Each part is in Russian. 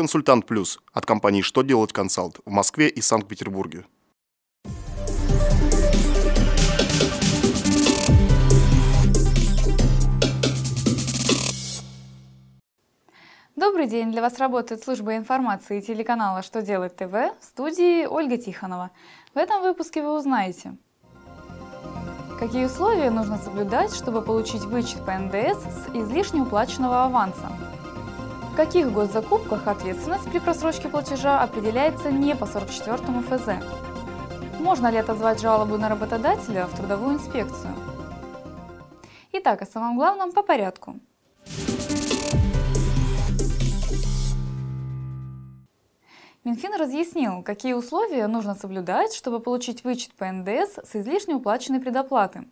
«Консультант Плюс» от компании «Что делать консалт» в Москве и Санкт-Петербурге. Добрый день! Для вас работает служба информации телеканала «Что делать ТВ» в студии Ольга Тихонова. В этом выпуске вы узнаете, какие условия нужно соблюдать, чтобы получить вычет по НДС с излишне уплаченного аванса, в каких госзакупках ответственность при просрочке платежа определяется не по 44 ФЗ, можно ли отозвать жалобу на работодателя в трудовую инспекцию. Итак, о самом главном по порядку – Минфин разъяснил, какие условия нужно соблюдать, чтобы получить вычет по НДС с излишне уплаченной предоплаты.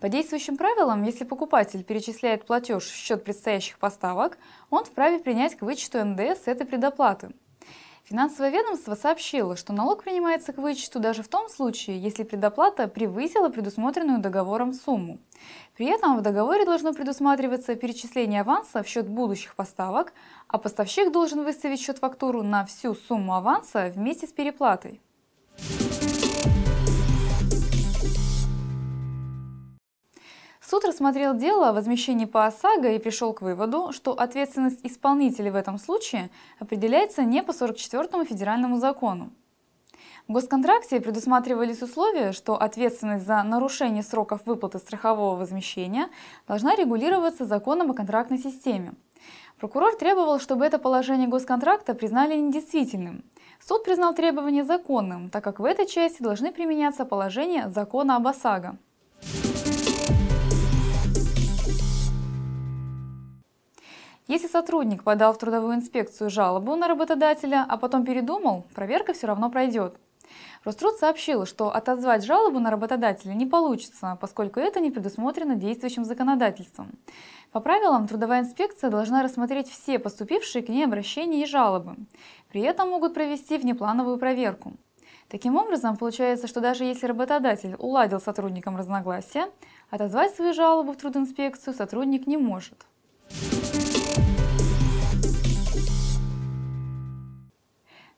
По действующим правилам, если покупатель перечисляет платеж в счет предстоящих поставок, он вправе принять к вычету НДС этой предоплаты. Финансовое ведомство сообщило, что налог принимается к вычету даже в том случае, если предоплата превысила предусмотренную договором сумму. При этом в договоре должно предусматриваться перечисление аванса в счет будущих поставок, а поставщик должен выставить счет-фактуру на всю сумму аванса вместе с переплатой. Рассмотрел дело о возмещении по ОСАГО и пришел к выводу, что ответственность исполнителя в этом случае определяется не по 44 федеральному закону. В госконтракте предусматривались условия, что ответственность за нарушение сроков выплаты страхового возмещения должна регулироваться законом о контрактной системе. Прокурор требовал, чтобы это положение госконтракта признали недействительным. Суд признал требование законным, так как в этой части должны применяться положения закона об ОСАГО. Если сотрудник подал в трудовую инспекцию жалобу на работодателя, а потом передумал, проверка все равно пройдет. Роструд сообщил, что отозвать жалобу на работодателя не получится, поскольку это не предусмотрено действующим законодательством. По правилам, трудовая инспекция должна рассмотреть все поступившие к ней обращения и жалобы. При этом могут провести внеплановую проверку. Таким образом, получается, что даже если работодатель уладил сотрудникам разногласия, отозвать свою жалобу в трудинспекцию сотрудник не может.